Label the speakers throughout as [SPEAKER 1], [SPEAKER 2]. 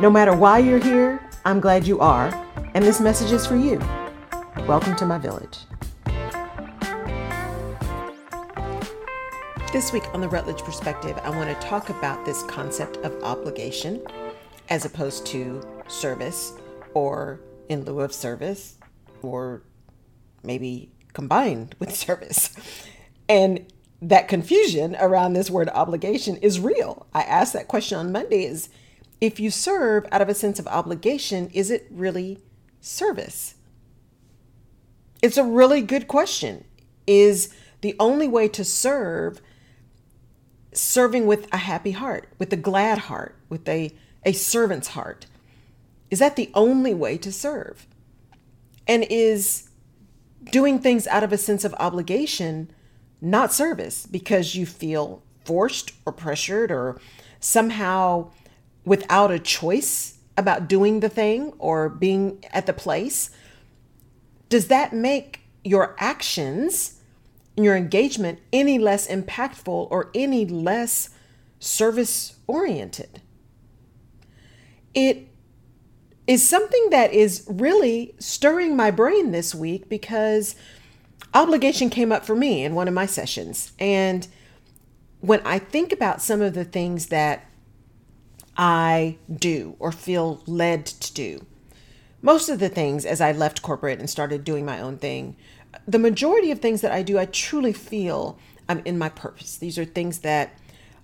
[SPEAKER 1] No matter why you're here, I'm glad you are, and this message is for you. Welcome to my village. This week on the Rutledge Perspective, I want to talk about this concept of obligation as opposed to service or in lieu of service or maybe combined with service. And that confusion around this word obligation is real. I asked that question on Monday is if you serve out of a sense of obligation, is it really service? It's a really good question. Is the only way to serve serving with a happy heart, with a glad heart, with a, a servant's heart? Is that the only way to serve? And is doing things out of a sense of obligation not service because you feel forced or pressured or somehow without a choice about doing the thing or being at the place, does that make your actions, your engagement, any less impactful or any less service oriented? It is something that is really stirring my brain this week because obligation came up for me in one of my sessions. And when I think about some of the things that I do or feel led to do. Most of the things as I left corporate and started doing my own thing, the majority of things that I do, I truly feel I'm in my purpose. These are things that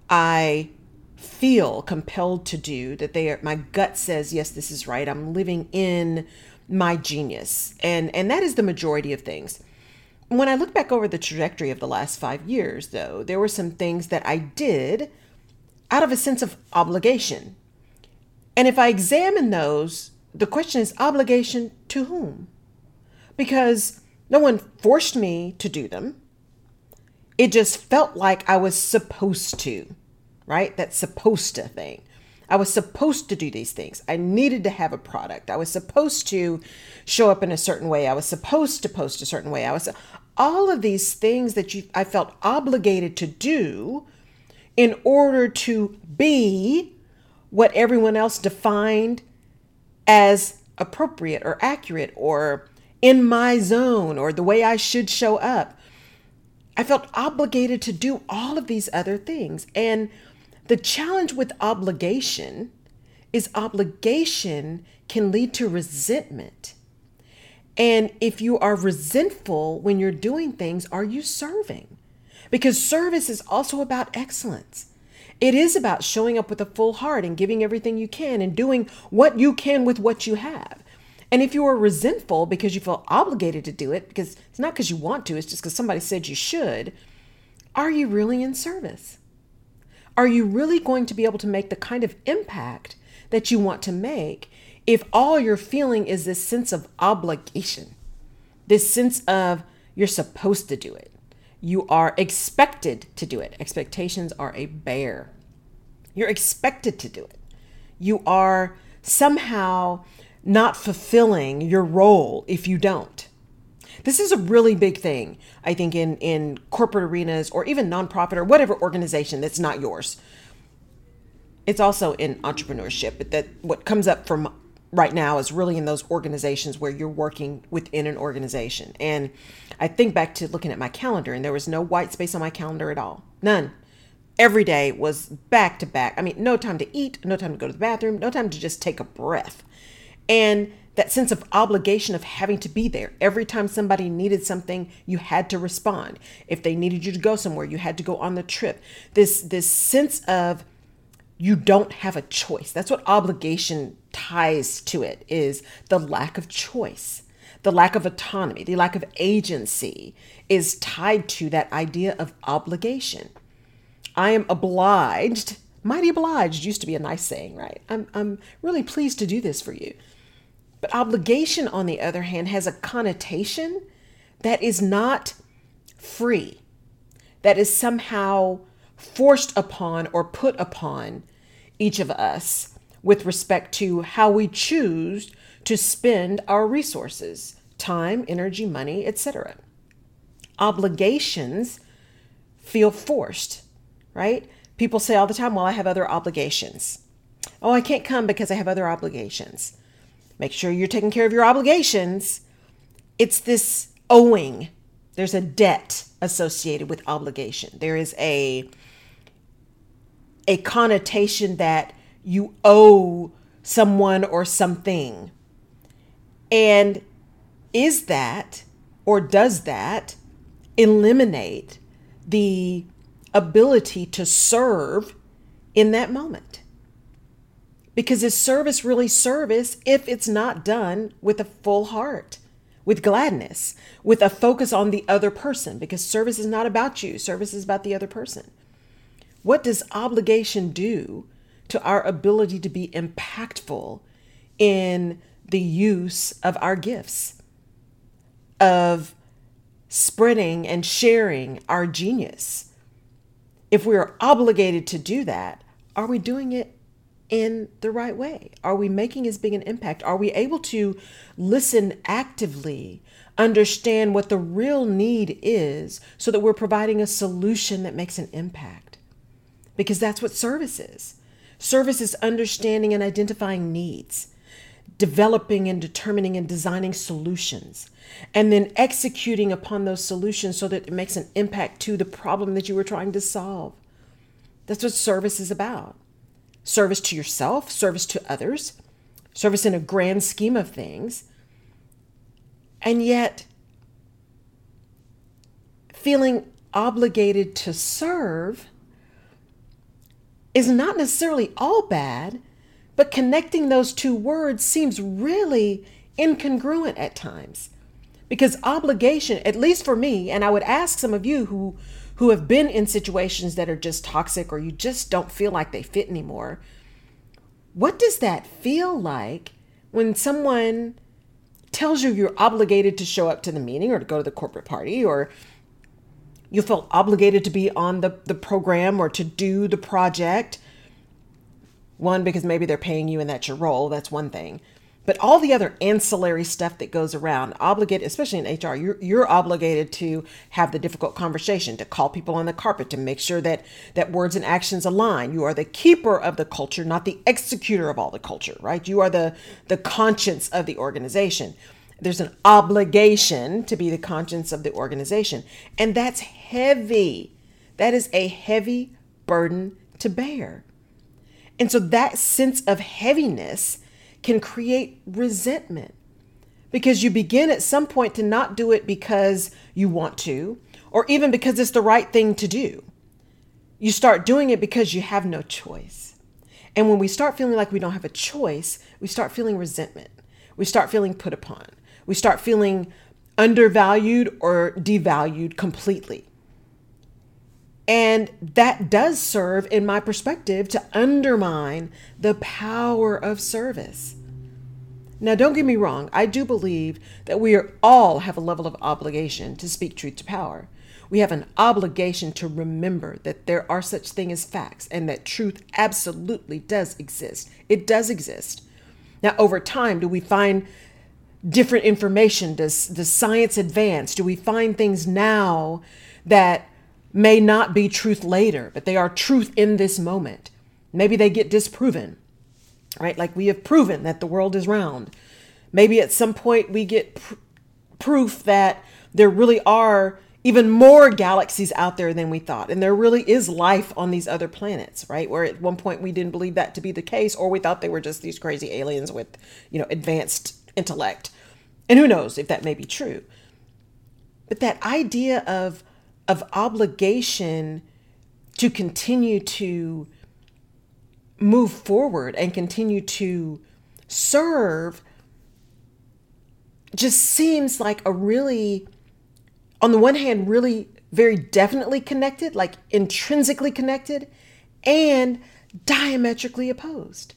[SPEAKER 1] I feel compelled to do, that they are, my gut says, yes, this is right. I'm living in my genius. And, and that is the majority of things. When I look back over the trajectory of the last five years, though, there were some things that I did out of a sense of obligation. And if I examine those, the question is obligation to whom? Because no one forced me to do them. It just felt like I was supposed to, right? That supposed to thing. I was supposed to do these things. I needed to have a product. I was supposed to show up in a certain way. I was supposed to post a certain way. I was all of these things that you I felt obligated to do in order to be what everyone else defined as appropriate or accurate or in my zone or the way I should show up. I felt obligated to do all of these other things. And the challenge with obligation is obligation can lead to resentment. And if you are resentful when you're doing things, are you serving? Because service is also about excellence. It is about showing up with a full heart and giving everything you can and doing what you can with what you have. And if you are resentful because you feel obligated to do it, because it's not because you want to, it's just because somebody said you should, are you really in service? Are you really going to be able to make the kind of impact that you want to make if all you're feeling is this sense of obligation, this sense of you're supposed to do it? You are expected to do it. Expectations are a bear. You're expected to do it. You are somehow not fulfilling your role if you don't. This is a really big thing, I think, in, in corporate arenas or even nonprofit or whatever organization that's not yours. It's also in entrepreneurship, but that what comes up from right now is really in those organizations where you're working within an organization. And I think back to looking at my calendar, and there was no white space on my calendar at all. None. Every day was back to back. I mean, no time to eat, no time to go to the bathroom, no time to just take a breath. And that sense of obligation of having to be there. Every time somebody needed something, you had to respond. If they needed you to go somewhere, you had to go on the trip. This this sense of you don't have a choice. That's what obligation ties to it is the lack of choice. The lack of autonomy, the lack of agency is tied to that idea of obligation. I am obliged Mighty obliged used to be a nice saying, right? I'm, I'm really pleased to do this for you. But obligation, on the other hand, has a connotation that is not free, that is somehow forced upon or put upon each of us with respect to how we choose to spend our resources time, energy, money, etc. Obligations feel forced, right? People say all the time, well, I have other obligations. Oh, I can't come because I have other obligations. Make sure you're taking care of your obligations. It's this owing. There's a debt associated with obligation. There is a a connotation that you owe someone or something. And is that or does that eliminate the ability to serve in that moment? Because is service really service if it's not done with a full heart, with gladness, with a focus on the other person? Because service is not about you, service is about the other person. What does obligation do to our ability to be impactful in the use of our gifts, of spreading and sharing our genius? If we are obligated to do that, are we doing it in the right way? Are we making as big an impact? Are we able to listen actively, understand what the real need is, so that we're providing a solution that makes an impact? Because that's what service is. Service is understanding and identifying needs, developing and determining and designing solutions, and then executing upon those solutions so that it makes an impact to the problem that you were trying to solve. That's what service is about service to yourself, service to others, service in a grand scheme of things. And yet, feeling obligated to serve is not necessarily all bad, but connecting those two words seems really incongruent at times. Because obligation, at least for me, and I would ask some of you who who have been in situations that are just toxic or you just don't feel like they fit anymore. What does that feel like when someone tells you you're obligated to show up to the meeting or to go to the corporate party or you feel obligated to be on the, the program or to do the project. One, because maybe they're paying you and that's your role, that's one thing. But all the other ancillary stuff that goes around, obligated, especially in HR, you're, you're obligated to have the difficult conversation, to call people on the carpet, to make sure that, that words and actions align. You are the keeper of the culture, not the executor of all the culture, right? You are the, the conscience of the organization there's an obligation to be the conscience of the organization. And that's heavy. That is a heavy burden to bear. And so that sense of heaviness can create resentment because you begin at some point to not do it because you want to or even because it's the right thing to do. You start doing it because you have no choice. And when we start feeling like we don't have a choice, we start feeling resentment. We start feeling put upon we start feeling undervalued or devalued completely. And that does serve, in my perspective, to undermine the power of service. Now, don't get me wrong, I do believe that we are, all have a level of obligation to speak truth to power. We have an obligation to remember that there are such things as facts and that truth absolutely does exist. It does exist. Now, over time, do we find different information? Does, does science advance? Do we find things now that may not be truth later, but they are truth in this moment? Maybe they get disproven, right? Like we have proven that the world is round. Maybe at some point we get pr- proof that there really are even more galaxies out there than we thought. And there really is life on these other planets, right? Where at one point we didn't believe that to be the case, or we thought they were just these crazy aliens with, you know, advanced intellect. And who knows if that may be true. But that idea of, of obligation to continue to move forward and continue to serve just seems like a really, on the one hand, really very definitely connected, like intrinsically connected, and diametrically opposed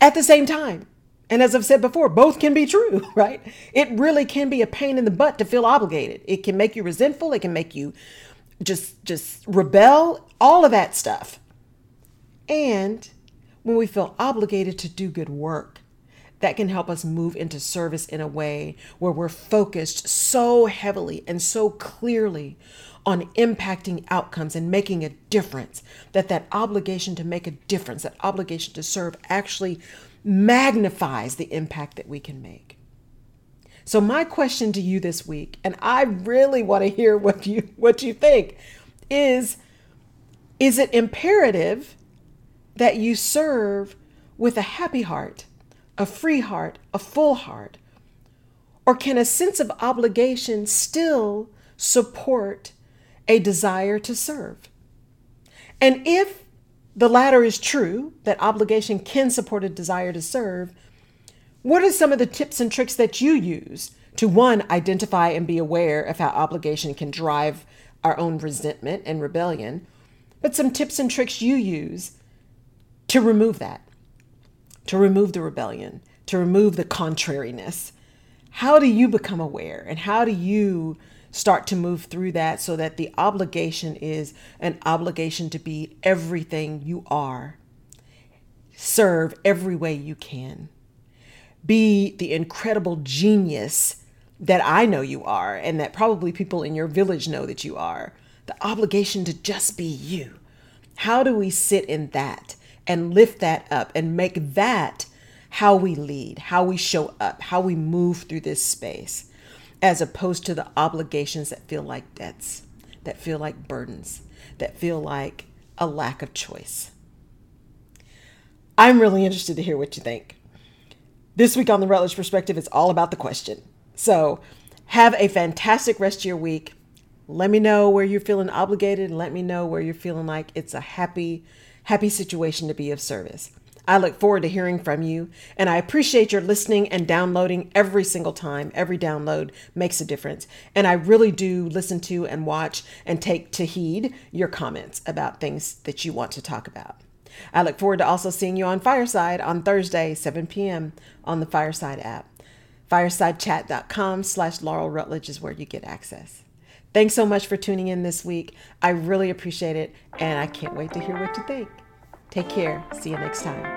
[SPEAKER 1] at the same time. And as I've said before, both can be true, right? It really can be a pain in the butt to feel obligated. It can make you resentful, it can make you just just rebel, all of that stuff. And when we feel obligated to do good work, that can help us move into service in a way where we're focused so heavily and so clearly on impacting outcomes and making a difference that that obligation to make a difference that obligation to serve actually magnifies the impact that we can make so my question to you this week and i really want to hear what you what you think is is it imperative that you serve with a happy heart a free heart a full heart or can a sense of obligation still support a desire to serve. And if the latter is true, that obligation can support a desire to serve, what are some of the tips and tricks that you use to one, identify and be aware of how obligation can drive our own resentment and rebellion, but some tips and tricks you use to remove that, to remove the rebellion, to remove the contrariness? How do you become aware and how do you start to move through that so that the obligation is an obligation to be everything you are. Serve every way you can. Be the incredible genius that I know you are, and that probably people in your village know that you are. The obligation to just be you. How do we sit in that and lift that up and make that how we lead, how we show up, how we move through this space? As opposed to the obligations that feel like debts, that feel like burdens, that feel like a lack of choice. I'm really interested to hear what you think. This week on the Rutledge Perspective it's all about the question. So, have a fantastic rest of your week. Let me know where you're feeling obligated and let me know where you're feeling like it's a happy, happy situation to be of service. I look forward to hearing from you, and I appreciate your listening and downloading every single time. Every download makes a difference. And I really do listen to and watch and take to heed your comments about things that you want to talk about. I look forward to also seeing you on Fireside on Thursday, 7 p.m. on the Fireside app. Firesidechat.com slash Laurel Rutledge is where you get access. Thanks so much for tuning in this week. I really appreciate it, and I can't wait to hear what you think. Take care. See you next time.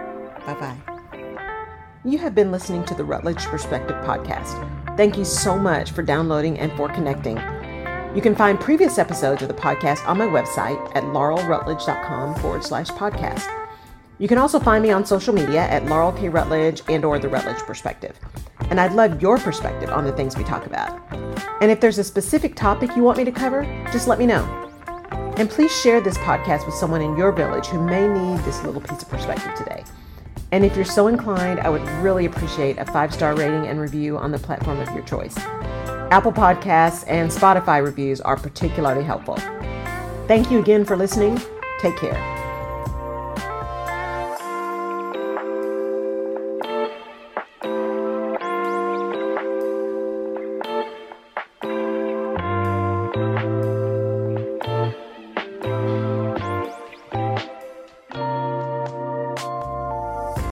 [SPEAKER 1] Bye bye. You have been listening to the Rutledge Perspective Podcast. Thank you so much for downloading and for connecting. You can find previous episodes of the podcast on my website at laurelrutledge.com forward slash podcast. You can also find me on social media at Laurel K. Rutledge and or The Rutledge Perspective. And I'd love your perspective on the things we talk about. And if there's a specific topic you want me to cover, just let me know. And please share this podcast with someone in your village who may need this little piece of perspective today. And if you're so inclined, I would really appreciate a five star rating and review on the platform of your choice. Apple Podcasts and Spotify reviews are particularly helpful. Thank you again for listening. Take care.